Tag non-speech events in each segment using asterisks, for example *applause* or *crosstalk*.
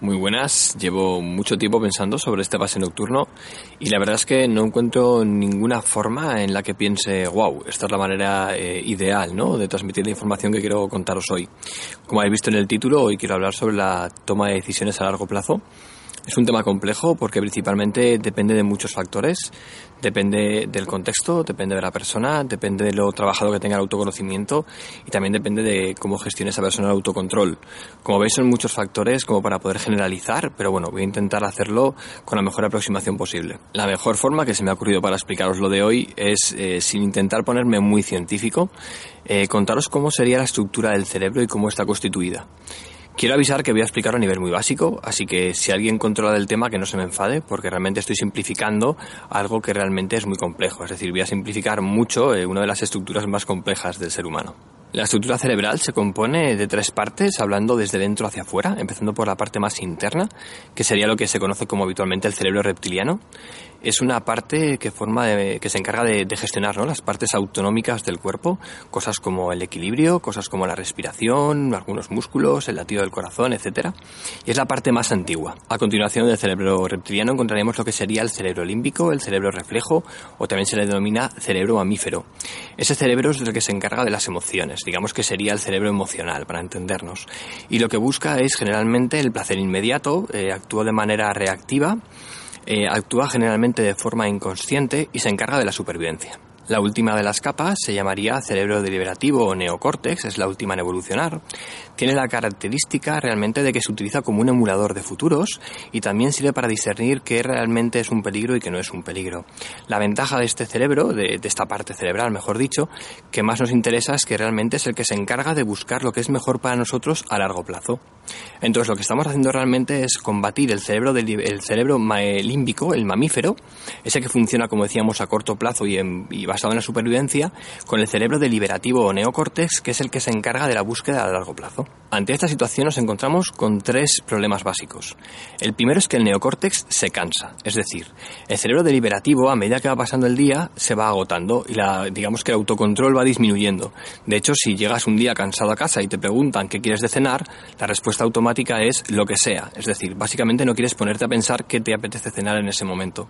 Muy buenas, llevo mucho tiempo pensando sobre este pase nocturno y la verdad es que no encuentro ninguna forma en la que piense, wow, esta es la manera eh, ideal ¿no? de transmitir la información que quiero contaros hoy. Como habéis visto en el título, hoy quiero hablar sobre la toma de decisiones a largo plazo es un tema complejo porque principalmente depende de muchos factores. Depende del contexto, depende de la persona, depende de lo trabajado que tenga el autoconocimiento y también depende de cómo gestione esa persona el autocontrol. Como veis son muchos factores como para poder generalizar, pero bueno, voy a intentar hacerlo con la mejor aproximación posible. La mejor forma que se me ha ocurrido para explicaros lo de hoy es, eh, sin intentar ponerme muy científico, eh, contaros cómo sería la estructura del cerebro y cómo está constituida. Quiero avisar que voy a explicarlo a nivel muy básico, así que si alguien controla del tema que no se me enfade, porque realmente estoy simplificando algo que realmente es muy complejo. Es decir, voy a simplificar mucho eh, una de las estructuras más complejas del ser humano. La estructura cerebral se compone de tres partes, hablando desde dentro hacia afuera, empezando por la parte más interna, que sería lo que se conoce como habitualmente el cerebro reptiliano. Es una parte que forma que se encarga de, gestionar las partes autonómicas del cuerpo, cosas como el equilibrio, cosas como la respiración, algunos músculos, el latido del corazón, etc. Y es la parte más antigua. A continuación del cerebro reptiliano encontraremos lo que sería el cerebro límbico, el cerebro reflejo, o también se le denomina cerebro mamífero. Ese cerebro es el que se encarga de las emociones digamos que sería el cerebro emocional, para entendernos. Y lo que busca es generalmente el placer inmediato, eh, actúa de manera reactiva, eh, actúa generalmente de forma inconsciente y se encarga de la supervivencia. La última de las capas se llamaría cerebro deliberativo o neocórtex, es la última en evolucionar. Tiene la característica realmente de que se utiliza como un emulador de futuros y también sirve para discernir qué realmente es un peligro y qué no es un peligro. La ventaja de este cerebro, de, esta parte cerebral mejor dicho, que más nos interesa es que realmente es el que se encarga de buscar lo que es mejor para nosotros a largo plazo. Entonces lo que estamos haciendo realmente es combatir el cerebro, del, cerebro límbico, el mamífero, ese que funciona como decíamos a corto plazo y, en, y basado en la supervivencia, con el cerebro deliberativo o neocórtex, que es el que se encarga de la búsqueda a largo plazo. Ante esta situación nos encontramos con tres problemas básicos. El primero es que el neocórtex se cansa, es decir, el cerebro deliberativo a medida que va pasando el día se va agotando y la, digamos que el autocontrol va disminuyendo. De hecho, si llegas un día cansado a casa y te preguntan qué quieres de cenar, la respuesta automática es lo que sea, es decir, básicamente no quieres ponerte a pensar qué te apetece cenar en ese momento.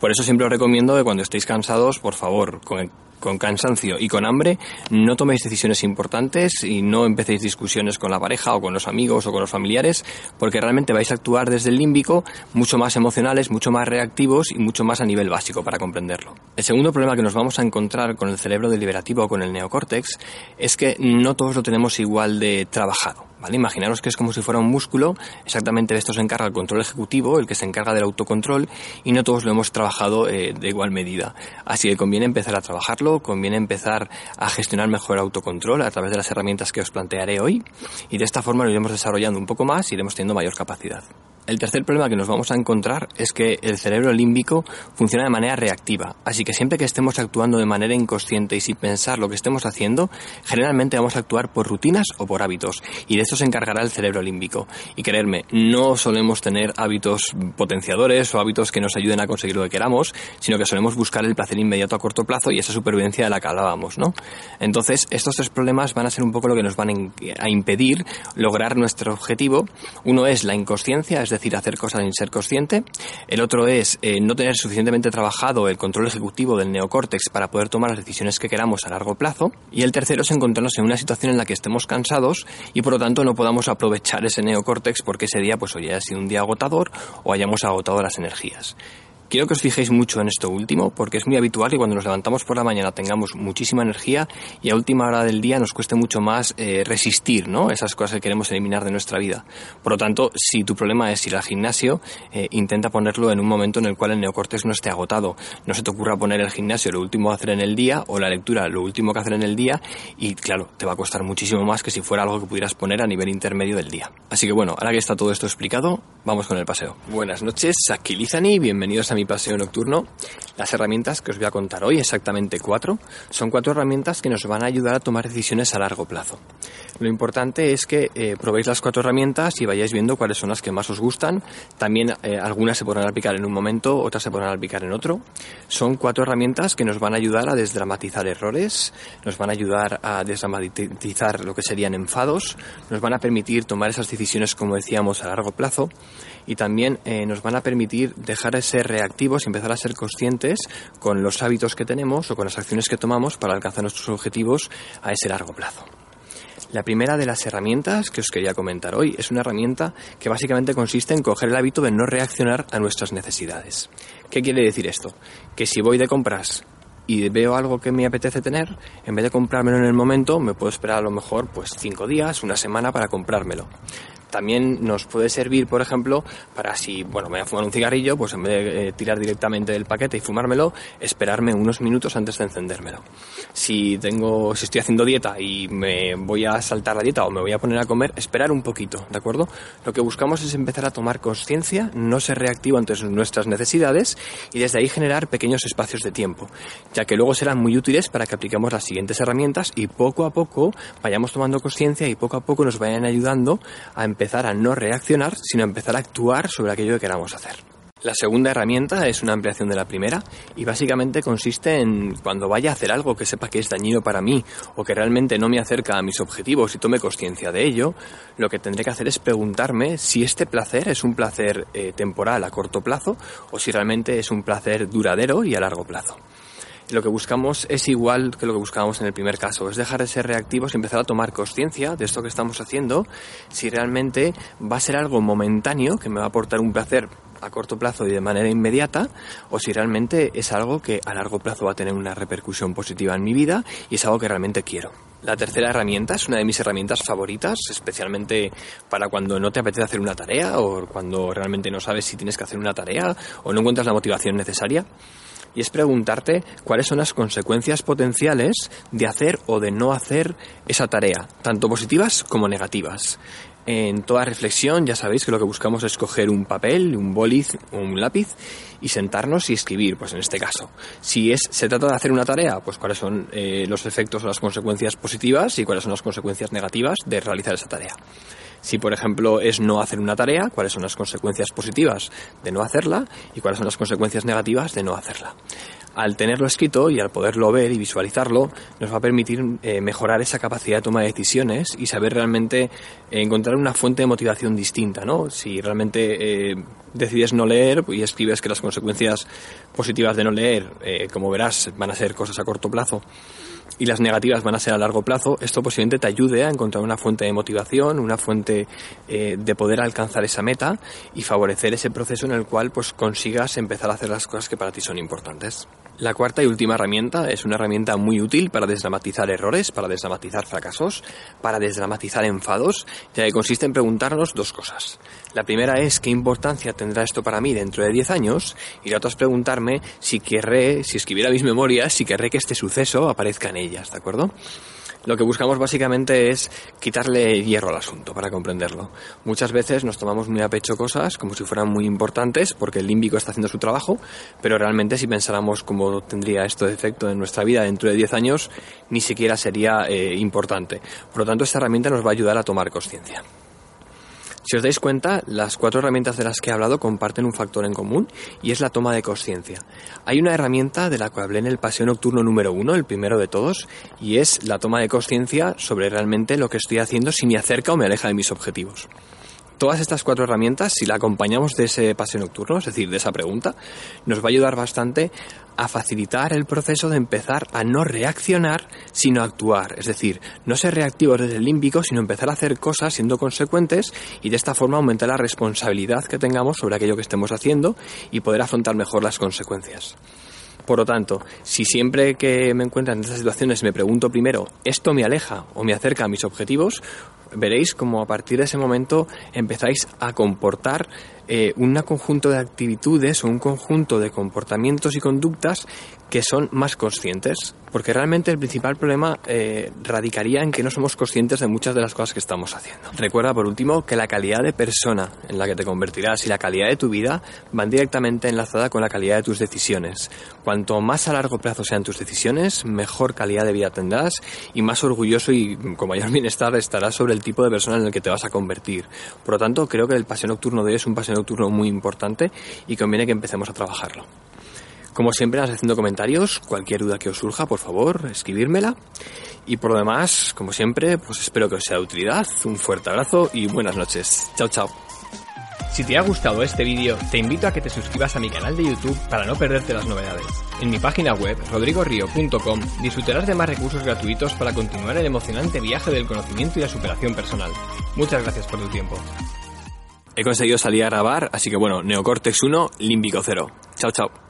Por eso siempre os recomiendo que cuando estéis cansados, por favor, con, cansancio y con hambre, no toméis decisiones importantes y no empecéis discusiones con la pareja o con los amigos o con los familiares, porque realmente vais a actuar desde el límbico mucho más emocionales, mucho más reactivos y mucho más a nivel básico para comprenderlo. El segundo problema que nos vamos a encontrar con el cerebro deliberativo o con el neocórtex es que no todos lo tenemos igual de trabajado. Imaginaros que es como si fuera un músculo, exactamente de esto se encarga el control ejecutivo, el que se encarga del autocontrol, y no todos lo hemos trabajado eh, de igual medida. Así que conviene empezar a trabajarlo, conviene empezar a gestionar mejor el autocontrol a través de las herramientas que os plantearé hoy, y de esta forma lo iremos desarrollando un poco más y iremos teniendo mayor capacidad. El tercer problema que nos vamos a encontrar es que el cerebro límbico funciona de manera reactiva, así que siempre que estemos actuando de manera inconsciente y sin pensar lo que estemos haciendo, generalmente vamos a actuar por rutinas o por hábitos, y de eso se encargará el cerebro límbico. Y creerme, no solemos tener hábitos potenciadores o hábitos que nos ayuden a conseguir lo que queramos, sino que solemos buscar el placer inmediato a corto plazo y esa supervivencia de la que hablábamos, ¿no? Entonces, estos tres problemas van a ser un poco lo que nos van a impedir lograr nuestro objetivo. Uno es la inconsciencia, es decir, hacer cosas sin ser consciente. El otro es eh, no tener suficientemente trabajado el control ejecutivo del neocórtex para poder tomar las decisiones que queramos a largo plazo. Y el tercero es encontrarnos en una situación en la que estemos cansados y por lo tanto no podamos aprovechar ese neocórtex porque ese día pues o ya ha sido un día agotador o hayamos agotado las energías. Quiero que os fijéis mucho en esto último, porque es muy habitual que cuando nos levantamos por la mañana tengamos muchísima energía y a última hora del día nos cueste mucho más eh, resistir ¿no? esas cosas que queremos eliminar de nuestra vida. Por lo tanto, si tu problema es ir al gimnasio, eh, intenta ponerlo en un momento en el cual el neocórtex no esté agotado. No se te ocurra poner el gimnasio lo último que hacer en el día o la lectura lo último que hacer en el día y claro, te va a costar muchísimo más que si fuera algo que pudieras poner a nivel intermedio del día. Así que bueno, ahora que está todo esto explicado, vamos con el paseo. Buenas noches, aquí Lizani, bienvenidos a a mi paseo nocturno, las herramientas que os voy a contar hoy, exactamente cuatro, son cuatro herramientas que nos van a ayudar a tomar decisiones a largo plazo. Lo importante es que eh, probéis las cuatro herramientas y vayáis viendo cuáles son las que más os gustan. También eh, algunas se podrán aplicar en un momento, otras se podrán aplicar en otro. Son cuatro herramientas que nos van a ayudar a desdramatizar errores, nos van a ayudar a desdramatizar lo que serían enfados, nos van a permitir tomar esas decisiones, como decíamos, a largo plazo y también eh, nos van a permitir dejar de ser reactivos y empezar a ser conscientes con los hábitos que tenemos o con las acciones que tomamos para alcanzar nuestros objetivos a ese largo plazo. La primera de las herramientas que os quería comentar hoy es una herramienta que básicamente consiste en coger el hábito de no reaccionar a nuestras necesidades. ¿Qué quiere decir esto? Que si voy de compras y veo algo que me apetece tener, en vez de comprármelo en el momento, me puedo esperar a lo mejor pues cinco días, una semana para comprármelo también nos puede servir, por ejemplo, para si, bueno, me voy a fumar un cigarrillo, pues en vez de eh, tirar directamente del paquete y fumármelo, esperarme unos minutos antes de encendérmelo. Si tengo, si estoy haciendo dieta y me voy a saltar la dieta o me voy a poner a comer, esperar un poquito, ¿de acuerdo? Lo que buscamos es empezar a tomar conciencia, no ser reactivo ante nuestras necesidades y desde ahí generar pequeños espacios de tiempo, ya que luego serán muy útiles para que apliquemos las siguientes herramientas y poco a poco vayamos tomando conciencia y poco a poco nos vayan ayudando a empezar empezar a no reaccionar, sino empezar a actuar sobre aquello que queramos hacer. La segunda herramienta es una ampliación de la primera y básicamente consiste en cuando vaya a hacer algo que sepa que es dañino para mí o que realmente no me acerca a mis objetivos y tome conciencia de ello, lo que tendré que hacer es preguntarme si este placer es un placer eh, temporal a corto plazo o si realmente es un placer duradero y a largo plazo lo que buscamos es igual que lo que buscábamos en el primer caso, es dejar de ser reactivos y empezar a tomar conciencia de esto que estamos haciendo, si realmente va a ser algo momentáneo que me va a aportar un placer a corto plazo y de manera inmediata, o si realmente es algo que a largo plazo va a tener una repercusión positiva en mi vida y es algo que realmente quiero. La tercera herramienta es una de mis herramientas favoritas, especialmente para cuando no te apetece hacer una tarea o cuando realmente no sabes si tienes que hacer una tarea o no encuentras la motivación necesaria y es preguntarte cuáles son las consecuencias potenciales de hacer o de no hacer esa tarea, tanto positivas como negativas. En toda reflexión ya sabéis que lo que buscamos es coger un papel, un boliz o un lápiz y sentarnos y escribir, pues en este caso. Si es, se trata de hacer una tarea, pues cuáles son eh, los efectos o las consecuencias positivas y cuáles son las consecuencias negativas de realizar esa tarea. Si, por ejemplo, es no hacer una tarea, cuáles son las consecuencias positivas de no hacerla y cuáles son las consecuencias negativas de no hacerla. Al tenerlo escrito y al poderlo ver y visualizarlo, nos va a permitir eh, mejorar esa capacidad de toma de decisiones y saber realmente eh, encontrar una fuente de motivación distinta, ¿no? Si realmente eh, decides no leer y escribes que las consecuencias positivas de no leer, como verás, van a ser cosas a corto plazo, y las negativas van a ser a largo plazo, esto posiblemente te ayude a encontrar una fuente de motivación, una fuente de poder alcanzar esa meta y favorecer ese proceso en el cual pues consigas empezar a hacer las cosas que para ti son importantes. La cuarta y última herramienta es una herramienta muy útil para desdramatizar errores, para desdramatizar fracasos, para desdramatizar enfados, ya que consiste en preguntarnos dos cosas. La primera es qué importancia tendrá esto para mí dentro de 10 años y la otra es preguntarme si querré, si escribiera mis memorias, si querré que este suceso aparezca en ellas, ¿de acuerdo? Lo que buscamos básicamente es quitarle hierro al asunto para comprenderlo. Muchas veces nos tomamos muy a pecho cosas como si fueran muy importantes porque el límbico está haciendo su trabajo, pero realmente si pensáramos cómo tendría esto de efecto en nuestra vida dentro de 10 años, ni siquiera sería eh, importante. Por lo tanto, esta herramienta nos va a ayudar a tomar conciencia. Si os dais cuenta, las cuatro herramientas de las que he hablado comparten un factor en común y es la toma de conciencia. Hay una herramienta de la que hablé en el paseo nocturno número uno, el primero de todos, y es la toma de conciencia sobre realmente lo que estoy haciendo si me acerca o me aleja de mis objetivos. Todas estas cuatro herramientas, si la acompañamos de ese paseo nocturno, es decir, de esa pregunta, nos va a ayudar bastante a facilitar el proceso de empezar a no reaccionar, sino actuar. Es decir, no ser reactivos desde el límbico, sino empezar a hacer cosas siendo consecuentes y de esta forma aumentar la responsabilidad que tengamos sobre aquello que estemos haciendo y poder afrontar mejor las consecuencias. Por lo tanto, si siempre que me encuentro en estas situaciones me pregunto primero, ¿esto me aleja o me acerca a mis objetivos? Veréis como a partir de ese momento empezáis a comportar eh, un conjunto de actitudes o un conjunto de comportamientos y conductas que son más conscientes, porque realmente el principal problema eh, radicaría en que no somos conscientes de muchas de las cosas que estamos haciendo. Recuerda, por último, que la calidad de persona en la que te convertirás y la calidad de tu vida van directamente enlazada con la calidad de tus decisiones. Cuanto más a largo plazo sean tus decisiones, mejor calidad de vida tendrás y más orgulloso y con mayor *laughs* bienestar estarás sobre el tipo de persona en el que te vas a convertir. Por lo tanto, creo que el paseo nocturno de hoy es un paseo nocturno muy importante y conviene que empecemos a trabajarlo. Como siempre, haciendo comentarios, cualquier duda que os surja, por favor, escribírmela. Y por lo demás, como siempre, pues espero que os sea de utilidad. Un fuerte abrazo y buenas noches. Chao, chao. Si te ha gustado este vídeo, te invito a que te suscribas a mi canal de YouTube para no perderte las novedades. En mi página web, rodrigorio.com, disfrutarás de más recursos gratuitos para continuar el emocionante viaje del conocimiento y la superación personal. Muchas gracias por tu tiempo. He conseguido salir a grabar, así que bueno, Neocortex 1, Límbico 0. Chao, chao.